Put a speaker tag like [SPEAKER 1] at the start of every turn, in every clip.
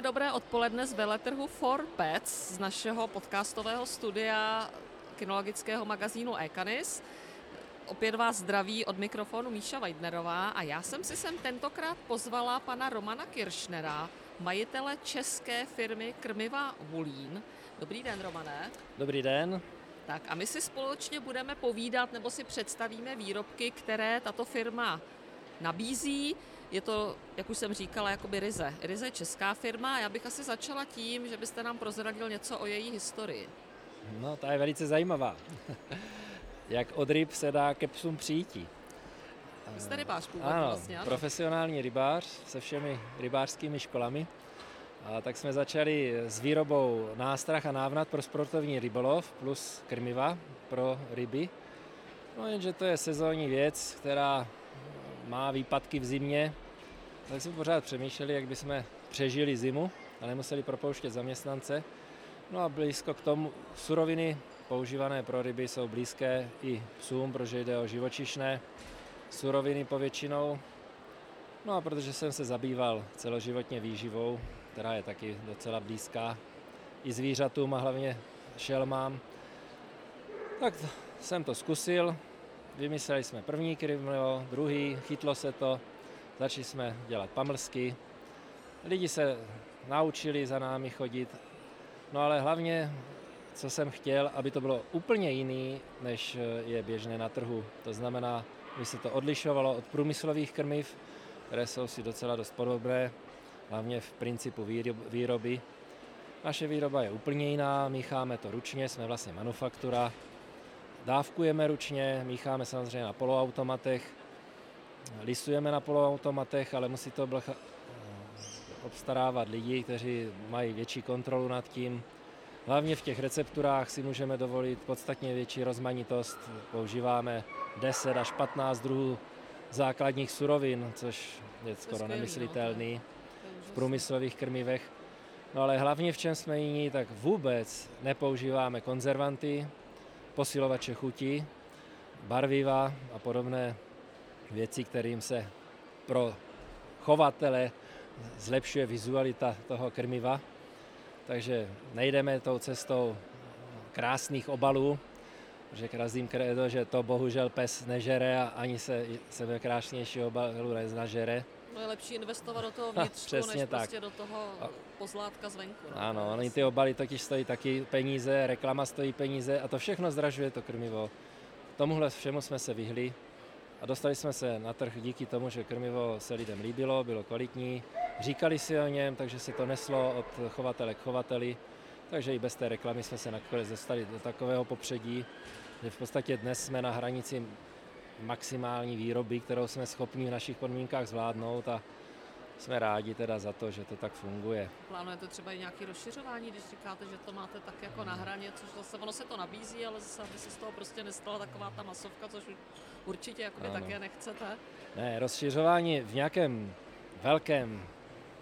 [SPEAKER 1] Dobré odpoledne z veletrhu For Pets z našeho podcastového studia kinologického magazínu Ekanis. Opět vás zdraví od mikrofonu Míša Weidnerová a já jsem si sem tentokrát pozvala pana Romana Kiršnera, majitele české firmy Krmiva Vulín. Dobrý den, Romane.
[SPEAKER 2] Dobrý den.
[SPEAKER 1] Tak a my si společně budeme povídat nebo si představíme výrobky, které tato firma nabízí. Je to, jak už jsem říkala, jakoby Rize. Rize je česká firma já bych asi začala tím, že byste nám prozradil něco o její historii.
[SPEAKER 2] No, ta je velice zajímavá. jak od ryb se dá ke psům přijítí.
[SPEAKER 1] Vy jste rybář původně
[SPEAKER 2] ano,
[SPEAKER 1] vlastně, ano?
[SPEAKER 2] profesionální rybář se všemi rybářskými školami. A tak jsme začali s výrobou nástrah a návnat pro sportovní rybolov plus krmiva pro ryby. No jenže to je sezónní věc, která má výpadky v zimě, tak jsme pořád přemýšleli, jak bychom přežili zimu a nemuseli propouštět zaměstnance. No a blízko k tomu suroviny používané pro ryby jsou blízké i psům, protože jde o živočišné suroviny povětšinou. No a protože jsem se zabýval celoživotně výživou, která je taky docela blízká i zvířatům a hlavně šelmám, tak jsem to zkusil, Vymysleli jsme první krmivo, druhý, chytlo se to, začali jsme dělat pamlsky. Lidi se naučili za námi chodit, no ale hlavně, co jsem chtěl, aby to bylo úplně jiný, než je běžné na trhu. To znamená, aby se to odlišovalo od průmyslových krmiv, které jsou si docela dost podobné, hlavně v principu výroby. Naše výroba je úplně jiná, mícháme to ručně, jsme vlastně manufaktura, Dávkujeme ručně, mícháme samozřejmě na poloautomatech, lisujeme na poloautomatech, ale musí to blecha obstarávat lidi, kteří mají větší kontrolu nad tím. Hlavně v těch recepturách si můžeme dovolit podstatně větší rozmanitost. Používáme 10 až 15 druhů základních surovin, což je skoro no. nemyslitelný v průmyslových krmivech. No ale hlavně v čem jsme jiní, tak vůbec nepoužíváme konzervanty, posilovače chuti, barviva a podobné věci, kterým se pro chovatele zlepšuje vizualita toho krmiva. Takže nejdeme tou cestou krásných obalů, že krazím kredo, že to bohužel pes nežere a ani se sebe krásnější obalu neznažere.
[SPEAKER 1] No je lepší investovat do toho vnitřku, Přesně než tak. prostě do toho pozlátka zvenku. No.
[SPEAKER 2] Ano, oni ty obaly totiž stojí taky peníze, reklama stojí peníze a to všechno zdražuje to krmivo. Tomuhle všemu jsme se vyhli a dostali jsme se na trh díky tomu, že krmivo se lidem líbilo, bylo kvalitní, říkali si o něm, takže se to neslo od chovatele k chovateli, takže i bez té reklamy jsme se nakonec dostali do takového popředí, že v podstatě dnes jsme na hranici maximální výroby, kterou jsme schopni v našich podmínkách zvládnout a jsme rádi teda za to, že to tak funguje.
[SPEAKER 1] Plánujete třeba i nějaké rozšiřování, když říkáte, že to máte tak jako na hraně, což zase ono se to nabízí, ale zase aby se z toho prostě nestala taková ta masovka, což určitě jakoby ano. také nechcete.
[SPEAKER 2] Ne, rozšiřování v nějakém velkém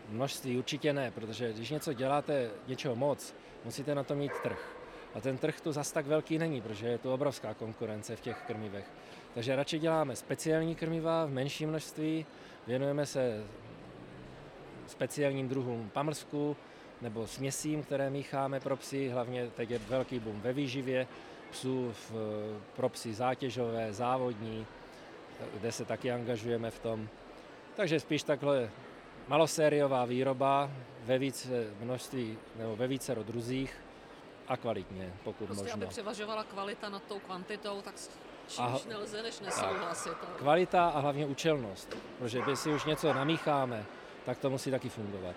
[SPEAKER 2] množství určitě ne, protože když něco děláte, něčeho moc, musíte na to mít trh. A ten trh tu zas tak velký není, protože je tu obrovská konkurence v těch krmivech. Takže radši děláme speciální krmiva v menším množství, věnujeme se speciálním druhům pamlsku nebo směsím, které mícháme pro psy, hlavně teď je velký boom ve výživě psů, v, pro psy zátěžové, závodní, kde se taky angažujeme v tom. Takže spíš takhle malosériová výroba ve více množství nebo ve více druzích a kvalitně, pokud
[SPEAKER 1] prostě,
[SPEAKER 2] možno.
[SPEAKER 1] aby převažovala kvalita nad tou kvantitou, tak čímž a, nelze než nesouhlasit.
[SPEAKER 2] Kvalita a hlavně účelnost, protože když si už něco namícháme, tak to musí taky fungovat.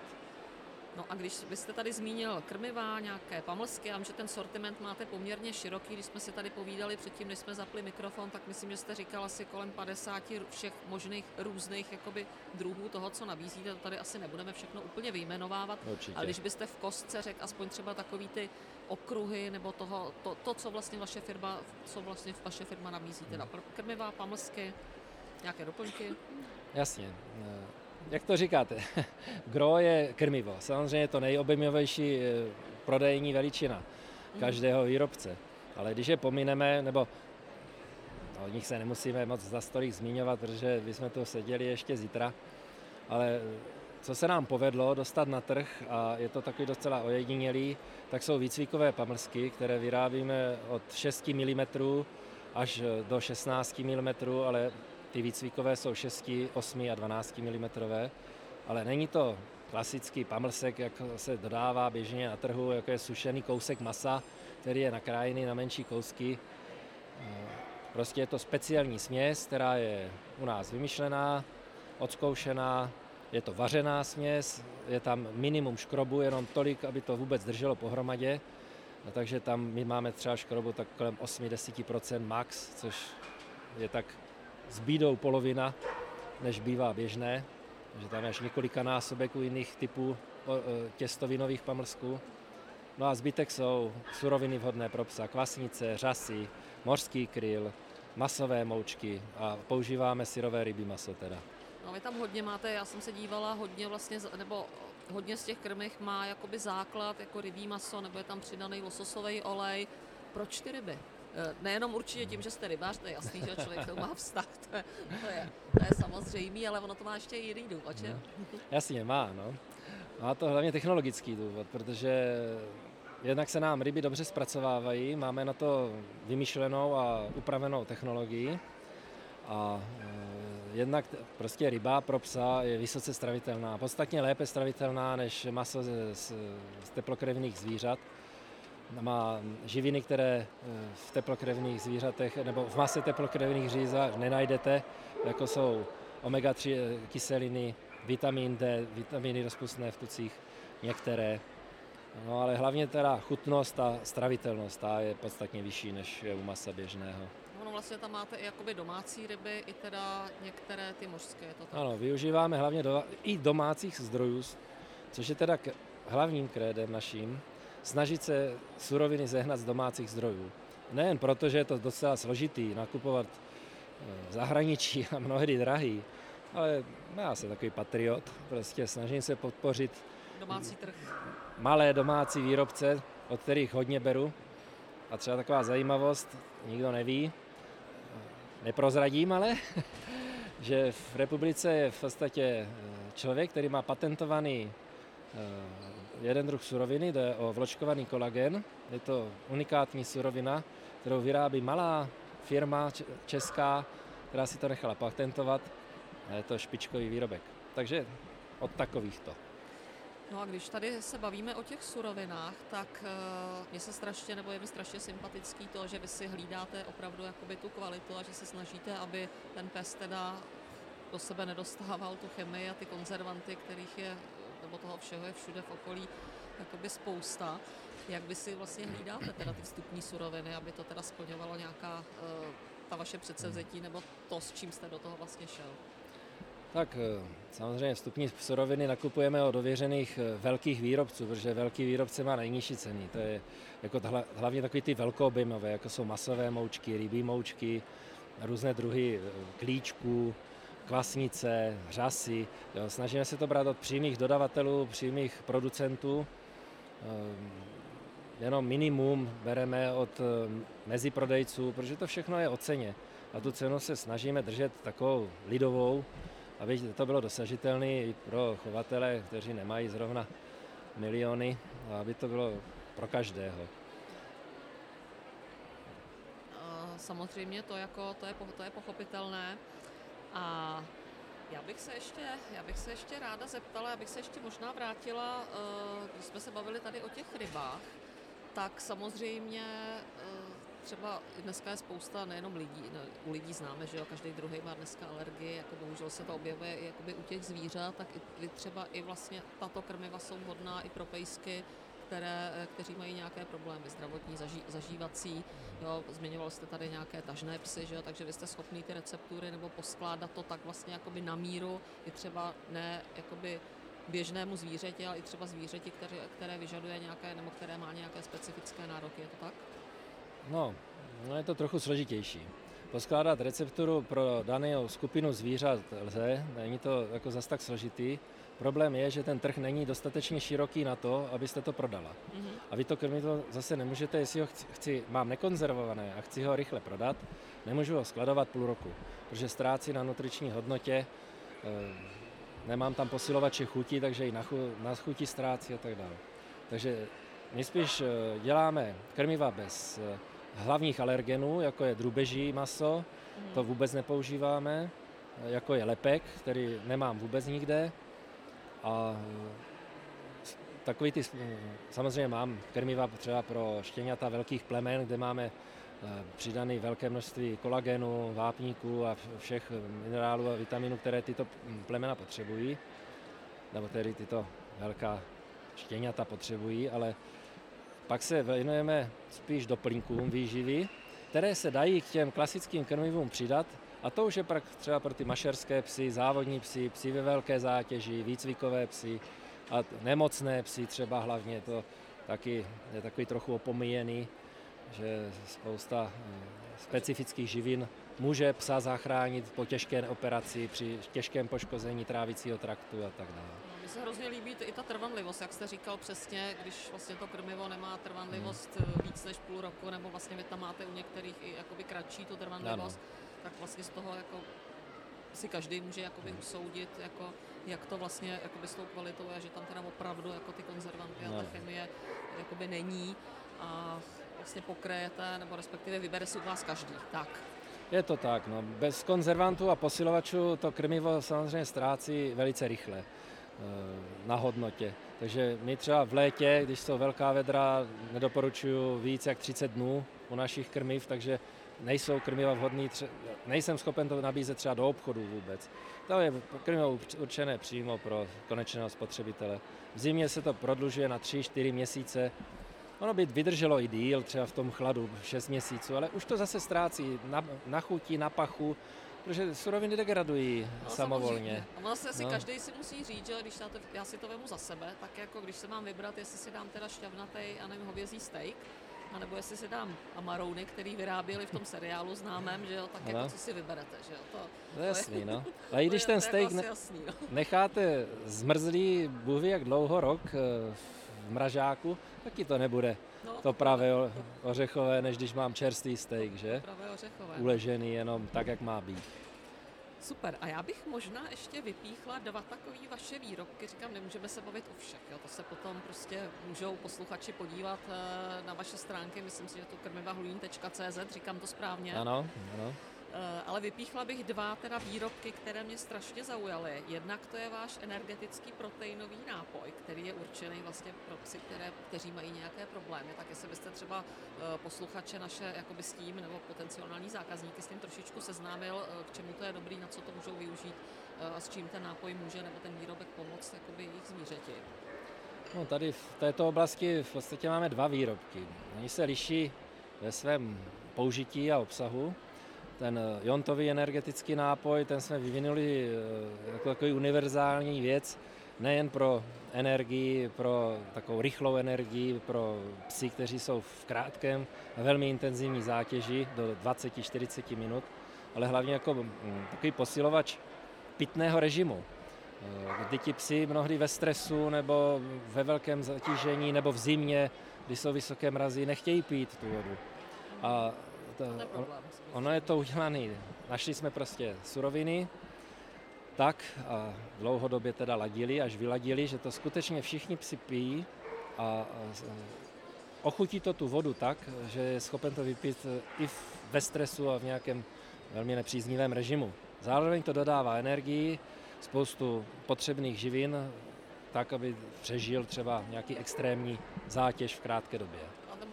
[SPEAKER 1] No a když byste tady zmínil krmiva, nějaké pamlsky, já vím, že ten sortiment máte poměrně široký, když jsme si tady povídali předtím, než jsme zapli mikrofon, tak myslím, že jste říkal asi kolem 50 všech možných různých jakoby, druhů toho, co nabízíte, to tady asi nebudeme všechno úplně vyjmenovávat,
[SPEAKER 2] Určitě.
[SPEAKER 1] ale když byste v kostce řekl aspoň třeba takový ty okruhy nebo toho, to, to, co vlastně vaše firma, co vlastně vaše firma nabízí, teda hmm. krmiva, pamlsky, nějaké doplňky?
[SPEAKER 2] Jasně jak to říkáte, gro je krmivo. Samozřejmě je to nejobjemovější eh, prodejní veličina každého výrobce. Ale když je pomineme, nebo no, o nich se nemusíme moc za stolik zmiňovat, protože bychom tu seděli ještě zítra, ale co se nám povedlo dostat na trh, a je to takový docela ojedinělý, tak jsou výcvikové pamlsky, které vyrábíme od 6 mm až do 16 mm, ale ty výcvikové jsou 6, 8 a 12 mm. Ale není to klasický pamlsek, jak se dodává běžně na trhu, jako je sušený kousek masa, který je nakrájený na menší kousky. Prostě je to speciální směs, která je u nás vymyšlená, odzkoušená, je to vařená směs, je tam minimum škrobu, jenom tolik, aby to vůbec drželo pohromadě. A takže tam my máme třeba škrobu tak kolem 8-10% max, což je tak s bídou polovina, než bývá běžné. že tam je až několika násobek u jiných typů těstovinových pamlsků. No a zbytek jsou suroviny vhodné pro psa, kvasnice, řasy, mořský kryl, masové moučky a používáme syrové ryby maso teda.
[SPEAKER 1] No vy tam hodně máte, já jsem se dívala hodně vlastně, nebo hodně z těch krmich má jakoby základ jako rybí maso, nebo je tam přidaný lososový olej. Proč ty ryby? Eh, nejenom určitě tím, že jste rybář, to je jasný, že člověk to má vztah, to je, to je, to je samozřejmé, ale ono to má ještě jiný důvod, že?
[SPEAKER 2] No, jasně, má, no. Má to hlavně technologický důvod, protože jednak se nám ryby dobře zpracovávají, máme na to vymyšlenou a upravenou technologii a e, jednak prostě ryba pro psa je vysoce stravitelná, podstatně lépe stravitelná než maso z, z, z teplokrevných zvířat. Má živiny, které e, v teplokrevných zvířatech nebo v mase teplokrevných zvířat nenajdete, jako jsou omega-3 kyseliny, vitamin D, vitaminy rozpustné v tucích, některé. No ale hlavně teda chutnost a stravitelnost, ta je podstatně vyšší než je u masa běžného.
[SPEAKER 1] No vlastně tam máte i jakoby domácí ryby, i teda některé ty mořské, to tak?
[SPEAKER 2] Ano, využíváme hlavně do, i domácích zdrojů, což je teda k, hlavním krédem naším, snažit se suroviny zehnat z domácích zdrojů. Nejen proto, že je to docela složitý nakupovat eh, v zahraničí a mnohdy drahý, ale já jsem takový patriot, prostě snažím se podpořit
[SPEAKER 1] domácí trh.
[SPEAKER 2] malé domácí výrobce, od kterých hodně beru. A třeba taková zajímavost, nikdo neví, neprozradím ale, že v republice je v podstatě eh, člověk, který má patentovaný eh, jeden druh suroviny, jde o vločkovaný kolagen. Je to unikátní surovina, kterou vyrábí malá firma česká, která si to nechala patentovat a je to špičkový výrobek. Takže od takovýchto.
[SPEAKER 1] No a když tady se bavíme o těch surovinách, tak uh, mně se strašně, nebo je mi strašně sympatický to, že vy si hlídáte opravdu jakoby tu kvalitu a že se snažíte, aby ten pes teda do sebe nedostával tu chemii a ty konzervanty, kterých je, nebo toho všeho je všude v okolí jakoby spousta. Jak vy si vlastně hlídáte teda ty vstupní suroviny, aby to teda splňovalo nějaká uh, ta vaše předsevzetí nebo to, s čím jste do toho vlastně šel?
[SPEAKER 2] Tak eh, samozřejmě vstupní suroviny nakupujeme od ověřených eh, velkých výrobců, protože velký výrobce má nejnižší ceny. To je jako hlavně takový ty velkoobjemové, jako jsou masové moučky, rybí moučky, různé druhy eh, klíčků, kvasnice, řasy. Jo, snažíme se to brát od přímých dodavatelů, přímých producentů. Jenom minimum bereme od meziprodejců, protože to všechno je o ceně. A tu cenu se snažíme držet takovou lidovou, aby to bylo dosažitelné i pro chovatele, kteří nemají zrovna miliony, a aby to bylo pro každého.
[SPEAKER 1] Samozřejmě to, jako, to, je, to je pochopitelné. A já bych se ještě, já bych se ještě ráda zeptala, já bych se ještě možná vrátila, eh, když jsme se bavili tady o těch rybách, tak samozřejmě eh, třeba dneska je spousta nejenom lidí, ne, u lidí známe, že jo, každý druhý má dneska alergii, jako bohužel se to objevuje i jakoby u těch zvířat, tak i, třeba i vlastně tato krmiva jsou vhodná i pro pejsky, které, kteří mají nějaké problémy zdravotní, zaží, zažívací. Jo, zmiňoval jste tady nějaké tažné psy, že jo, takže vy jste schopný ty receptury nebo poskládat to tak vlastně jakoby na míru, i třeba ne jakoby běžnému zvířeti, ale i třeba zvířeti, které, které vyžaduje nějaké, nebo které má nějaké specifické nároky, je to tak?
[SPEAKER 2] No, no je to trochu složitější. Poskládat recepturu pro danou skupinu zvířat lze, není to jako zas tak složitý. Problém je, že ten trh není dostatečně široký na to, abyste to prodala. Mm-hmm. A vy to krmidlo zase nemůžete, jestli ho chci, chci, mám nekonzervované a chci ho rychle prodat, nemůžu ho skladovat půl roku, protože ztrácí na nutriční hodnotě. Eh, nemám tam posilovače chutí, takže i na, chu, na chuti ztrácí a tak dále. Takže my spíš eh, děláme krmiva bez eh, hlavních alergenů, jako je drubeží maso, to mhm. vůbec nepoužíváme, jako je lepek, který nemám vůbec nikde. A takový ty, samozřejmě mám krmiva třeba pro štěňata velkých plemen, kde máme Eh, přidaný velké množství kolagenu, vápníků a všech minerálů a vitaminů, které tyto plemena potřebují, nebo tedy tyto velká štěňata potřebují, ale pak se věnujeme spíš doplňkům výživy, které se dají k těm klasickým krmivům přidat a to už je pak třeba pro ty mašerské psy, závodní psy, psy ve velké zátěži, výcvikové psy a nemocné psy třeba hlavně, to taky je takový trochu opomíjený že spousta eh, specifických živin může psa zachránit po těžké operaci, při těžkém poškození trávicího traktu a tak dále.
[SPEAKER 1] No, mně se hrozně líbí i ta trvanlivost, jak jste říkal přesně, když vlastně to krmivo nemá trvanlivost hmm. víc než půl roku, nebo vlastně vy tam máte u některých i jakoby kratší tu trvanlivost, ano. Tak vlastně z toho jako si každý může jakoby hmm. usoudit, jako, jak to vlastně jakoby s tou kvalitou je, že tam teda opravdu jako ty konzervanty a ta chemie jakoby není. A vlastně pokrajete, nebo respektive vybere si u vás každý. Tak.
[SPEAKER 2] Je to tak, no. bez konzervantů a posilovačů to krmivo samozřejmě ztrácí velice rychle eh, na hodnotě. Takže my třeba v létě, když jsou velká vedra, nedoporučuju víc jak 30 dnů u našich krmiv, takže nejsou krmiva vhodný, tře- nejsem schopen to nabízet třeba do obchodu vůbec. To je krmivo určené přímo pro konečného spotřebitele. V zimě se to prodlužuje na 3-4 měsíce, Ono by vydrželo i díl, třeba v tom chladu 6 měsíců, ale už to zase ztrácí na, na chuti, na pachu, protože suroviny degradují no, samovolně.
[SPEAKER 1] A vlastně si no. každý si musí říct, že když já, to, já si to vemu za sebe, tak jako když se mám vybrat, jestli si dám teda šťavnatý a nevím, hovězí steak, anebo jestli si dám amarouny, který vyráběli v tom seriálu známém, že jo, tak jako co si vyberete, že jo. To,
[SPEAKER 2] to je jasný, no. A i když ten steak ne, jasný, no. necháte zmrzlý, bůh jak dlouho, rok eh, v mražáku, taky to nebude no, to pravé ořechové, než když mám čerstvý steak, že?
[SPEAKER 1] Pravé ořechové.
[SPEAKER 2] Uležený jenom tak, jak má být.
[SPEAKER 1] Super. A já bych možná ještě vypíchla dva takové vaše výrobky. Říkám, nemůžeme se bavit o všech. Jo. To se potom prostě můžou posluchači podívat eh, na vaše stránky. Myslím si, že to krmivahlujín.cz, říkám to správně.
[SPEAKER 2] Ano, ano.
[SPEAKER 1] Eh, ale vypíchla bych dva teda výrobky, které mě strašně zaujaly. Jednak to je váš energetický proteinový nápoj, který je určený vlastně pro psy, které, kteří mají nějaké problémy. Tak jestli byste třeba eh, posluchače naše jakoby s tím nebo potenciální zákazníky s tím trošičku seznámil, eh, k čemu to je dobrý, na co to můžou využít a s čím ten nápoj může nebo ten výrobek pomoct jakoby jejich zvířeti.
[SPEAKER 2] No, tady v této oblasti v podstatě máme dva výrobky. Oni se liší ve svém použití a obsahu. Ten eh, jontový energetický nápoj, ten jsme vyvinuli eh, jako takový univerzální věc, nejen pro energii, pro takovou rychlou energii, pro psy, kteří jsou v krátkém a velmi intenzivní zátěži do 20-40 minut, ale hlavně jako mm, takový posilovač pitného režimu, eh, kdy ti psi mnohdy ve stresu nebo ve velkém zatížení nebo v zimě, kdy jsou vysoké mrazy, nechtějí pít tu vodu. A
[SPEAKER 1] to,
[SPEAKER 2] ono je to udělané. Našli jsme prostě suroviny, tak a dlouhodobě teda ladili, až vyladili, že to skutečně všichni psi pijí a, a ochutí to tu vodu tak, že je schopen to vypít i ve stresu a v nějakém velmi nepříznivém režimu. Zároveň to dodává energii, spoustu potřebných živin, tak, aby přežil třeba nějaký extrémní zátěž v krátké době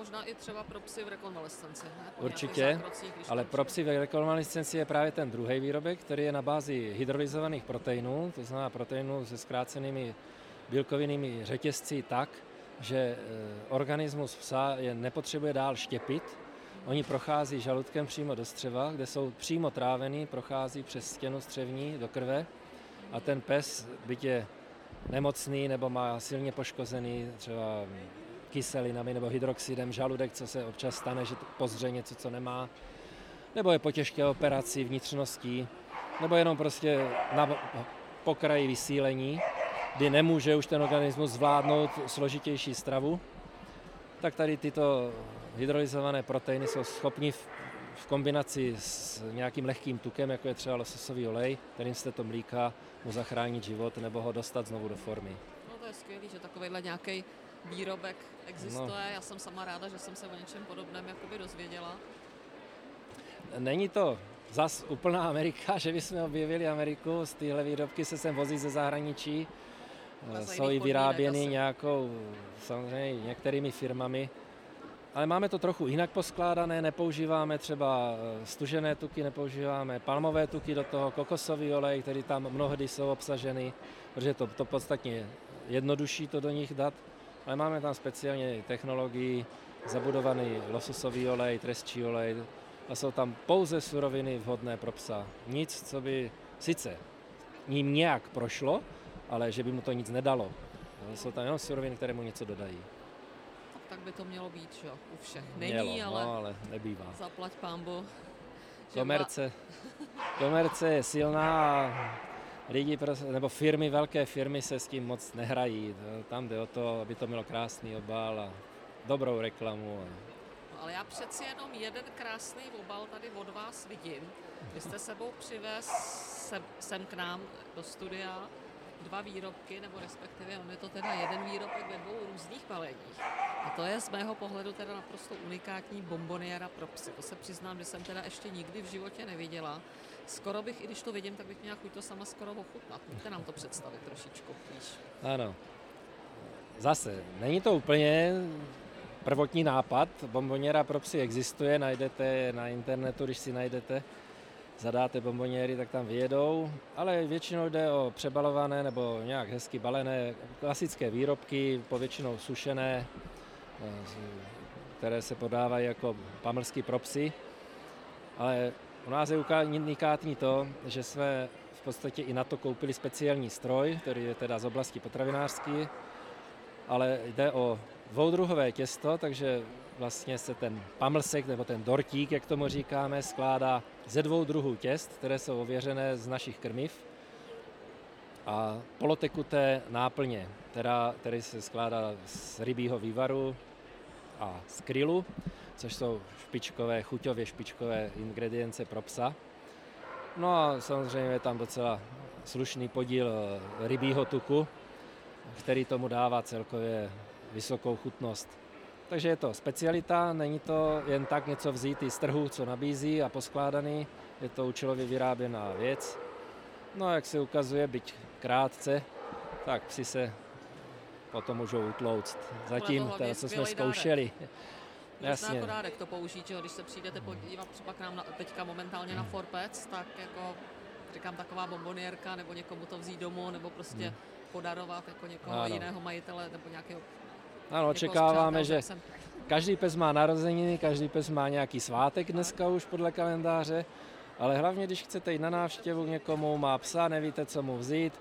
[SPEAKER 1] možná i třeba pro psy v rekonvalescenci. Ne?
[SPEAKER 2] Určitě, ale pro psy v rekonvalescenci je právě ten druhý výrobek, který je na bázi hydrolyzovaných proteinů, to znamená proteinů se zkrácenými bílkovinnými řetězci tak, že e, organismus psa je nepotřebuje dál štěpit, Oni prochází žaludkem přímo do střeva, kde jsou přímo trávený, prochází přes stěnu střevní do krve a ten pes, byť je nemocný nebo má silně poškozený třeba kyselinami nebo hydroxidem žaludek, co se občas stane, že pozře něco, co nemá, nebo je po těžké operaci vnitřností, nebo jenom prostě na pokraji vysílení, kdy nemůže už ten organismus zvládnout složitější stravu, tak tady tyto hydrolyzované proteiny jsou schopni v, v kombinaci s nějakým lehkým tukem, jako je třeba lososový olej, kterým jste to mlíka, mu zachránit život nebo ho dostat znovu do formy.
[SPEAKER 1] No to je skvělé, že takovýhle nějaký výrobek existuje. No. Já jsem sama ráda, že jsem se o něčem podobném jakoby dozvěděla.
[SPEAKER 2] Není to zas úplná Amerika, že bychom objevili Ameriku. Z téhle výrobky se sem vozí ze zahraničí. Jsou i vyráběny nějakou, samozřejmě některými firmami. Ale máme to trochu jinak poskládané, nepoužíváme třeba eh, stužené tuky, nepoužíváme palmové tuky do toho, kokosový olej, který tam mnohdy jsou obsaženy, protože to, to podstatně jednodušší to do nich dát. Ale máme tam speciálně technologii, zabudovaný lososový olej, trestčí olej, a jsou tam pouze suroviny vhodné pro psa. Nic, co by sice ním nějak prošlo, ale že by mu to nic nedalo. Jsou tam jenom suroviny, které mu něco dodají.
[SPEAKER 1] Tak, tak by to mělo být, že u všech.
[SPEAKER 2] Není,
[SPEAKER 1] mělo,
[SPEAKER 2] ale, no, ale nebývá.
[SPEAKER 1] Zaplať pámbu.
[SPEAKER 2] Komerce, komerce je silná a lidi, nebo firmy, velké firmy se s tím moc nehrají. Tam jde o to, aby to mělo krásný obal a dobrou reklamu. A
[SPEAKER 1] ale já přeci jenom jeden krásný obal tady od vás vidím. Vy jste sebou přivez sem, sem k nám do studia dva výrobky, nebo respektive on je to teda jeden výrobek ve dvou různých baleních. A to je z mého pohledu teda naprosto unikátní bomboniera pro psy. To se přiznám, že jsem teda ještě nikdy v životě neviděla. Skoro bych, i když to vidím, tak bych měla chuť to sama skoro ochutnat. Můžete nám to představit trošičku, víš?
[SPEAKER 2] Ano. Zase, není to úplně prvotní nápad. Bomboněra pro psy existuje, najdete na internetu, když si najdete, zadáte bomboněry, tak tam vyjedou, ale většinou jde o přebalované nebo nějak hezky balené klasické výrobky, povětšinou sušené, které se podávají jako pamlsky pro psy. Ale u nás je unikátní to, že jsme v podstatě i na to koupili speciální stroj, který je teda z oblasti potravinářský, ale jde o dvoudruhové těsto, takže vlastně se ten pamlsek nebo ten dortík, jak tomu říkáme, skládá ze dvou druhů těst, které jsou ověřené z našich krmiv a polotekuté náplně, která, který se skládá z rybího vývaru a z krylu, což jsou špičkové, chuťově špičkové ingredience pro psa. No a samozřejmě je tam docela slušný podíl rybího tuku, který tomu dává celkově vysokou chutnost. Takže je to specialita, není to jen tak něco vzít z trhu, co nabízí a poskládaný, je to účelově vyráběná věc. No a jak se ukazuje, byť krátce, tak psi se potom můžou utlouct. Zatím, to, co jsme zkoušeli.
[SPEAKER 1] Jasně. jako dárek to použít, že když se přijdete podívat třeba k nám na, teďka momentálně na Forpec, tak jako říkám taková bombonierka, nebo někomu to vzít domů, nebo prostě hmm. podarovat jako někoho ano. jiného majitele, nebo nějakého
[SPEAKER 2] ano, očekáváme, že každý pes má narozeniny, každý pes má nějaký svátek dneska už podle kalendáře, ale hlavně, když chcete jít na návštěvu někomu, má psa, nevíte, co mu vzít,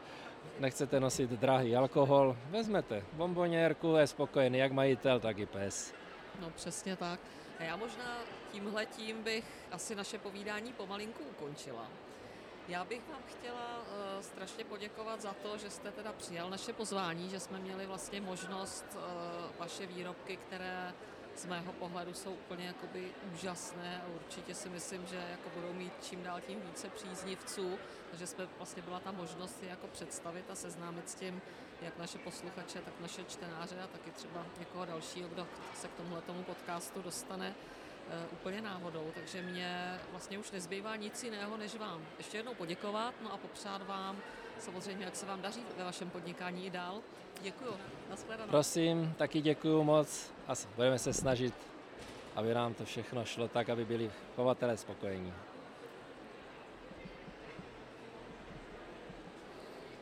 [SPEAKER 2] nechcete nosit drahý alkohol, vezmete bombonierku, je spokojený jak majitel, tak i pes.
[SPEAKER 1] No přesně tak. A já možná tímhle tím bych asi naše povídání pomalinku ukončila. Já bych vám chtěla uh, strašně poděkovat za to, že jste teda přijal naše pozvání, že jsme měli vlastně možnost uh, vaše výrobky, které z mého pohledu jsou úplně jakoby úžasné a určitě si myslím, že jako budou mít čím dál tím více příznivců, takže jsme vlastně byla ta možnost jako představit a seznámit s tím, jak naše posluchače, tak naše čtenáře a taky třeba někoho dalšího, kdo se k tomuhle tomu podcastu dostane úplně náhodou, takže mě vlastně už nezbývá nic jiného, než vám ještě jednou poděkovat, no a popřát vám samozřejmě, jak se vám daří ve vašem podnikání i dál. Děkuju. Naschledanou.
[SPEAKER 2] Prosím, taky děkuju moc a budeme se snažit, aby nám to všechno šlo tak, aby byli chovatelé spokojení.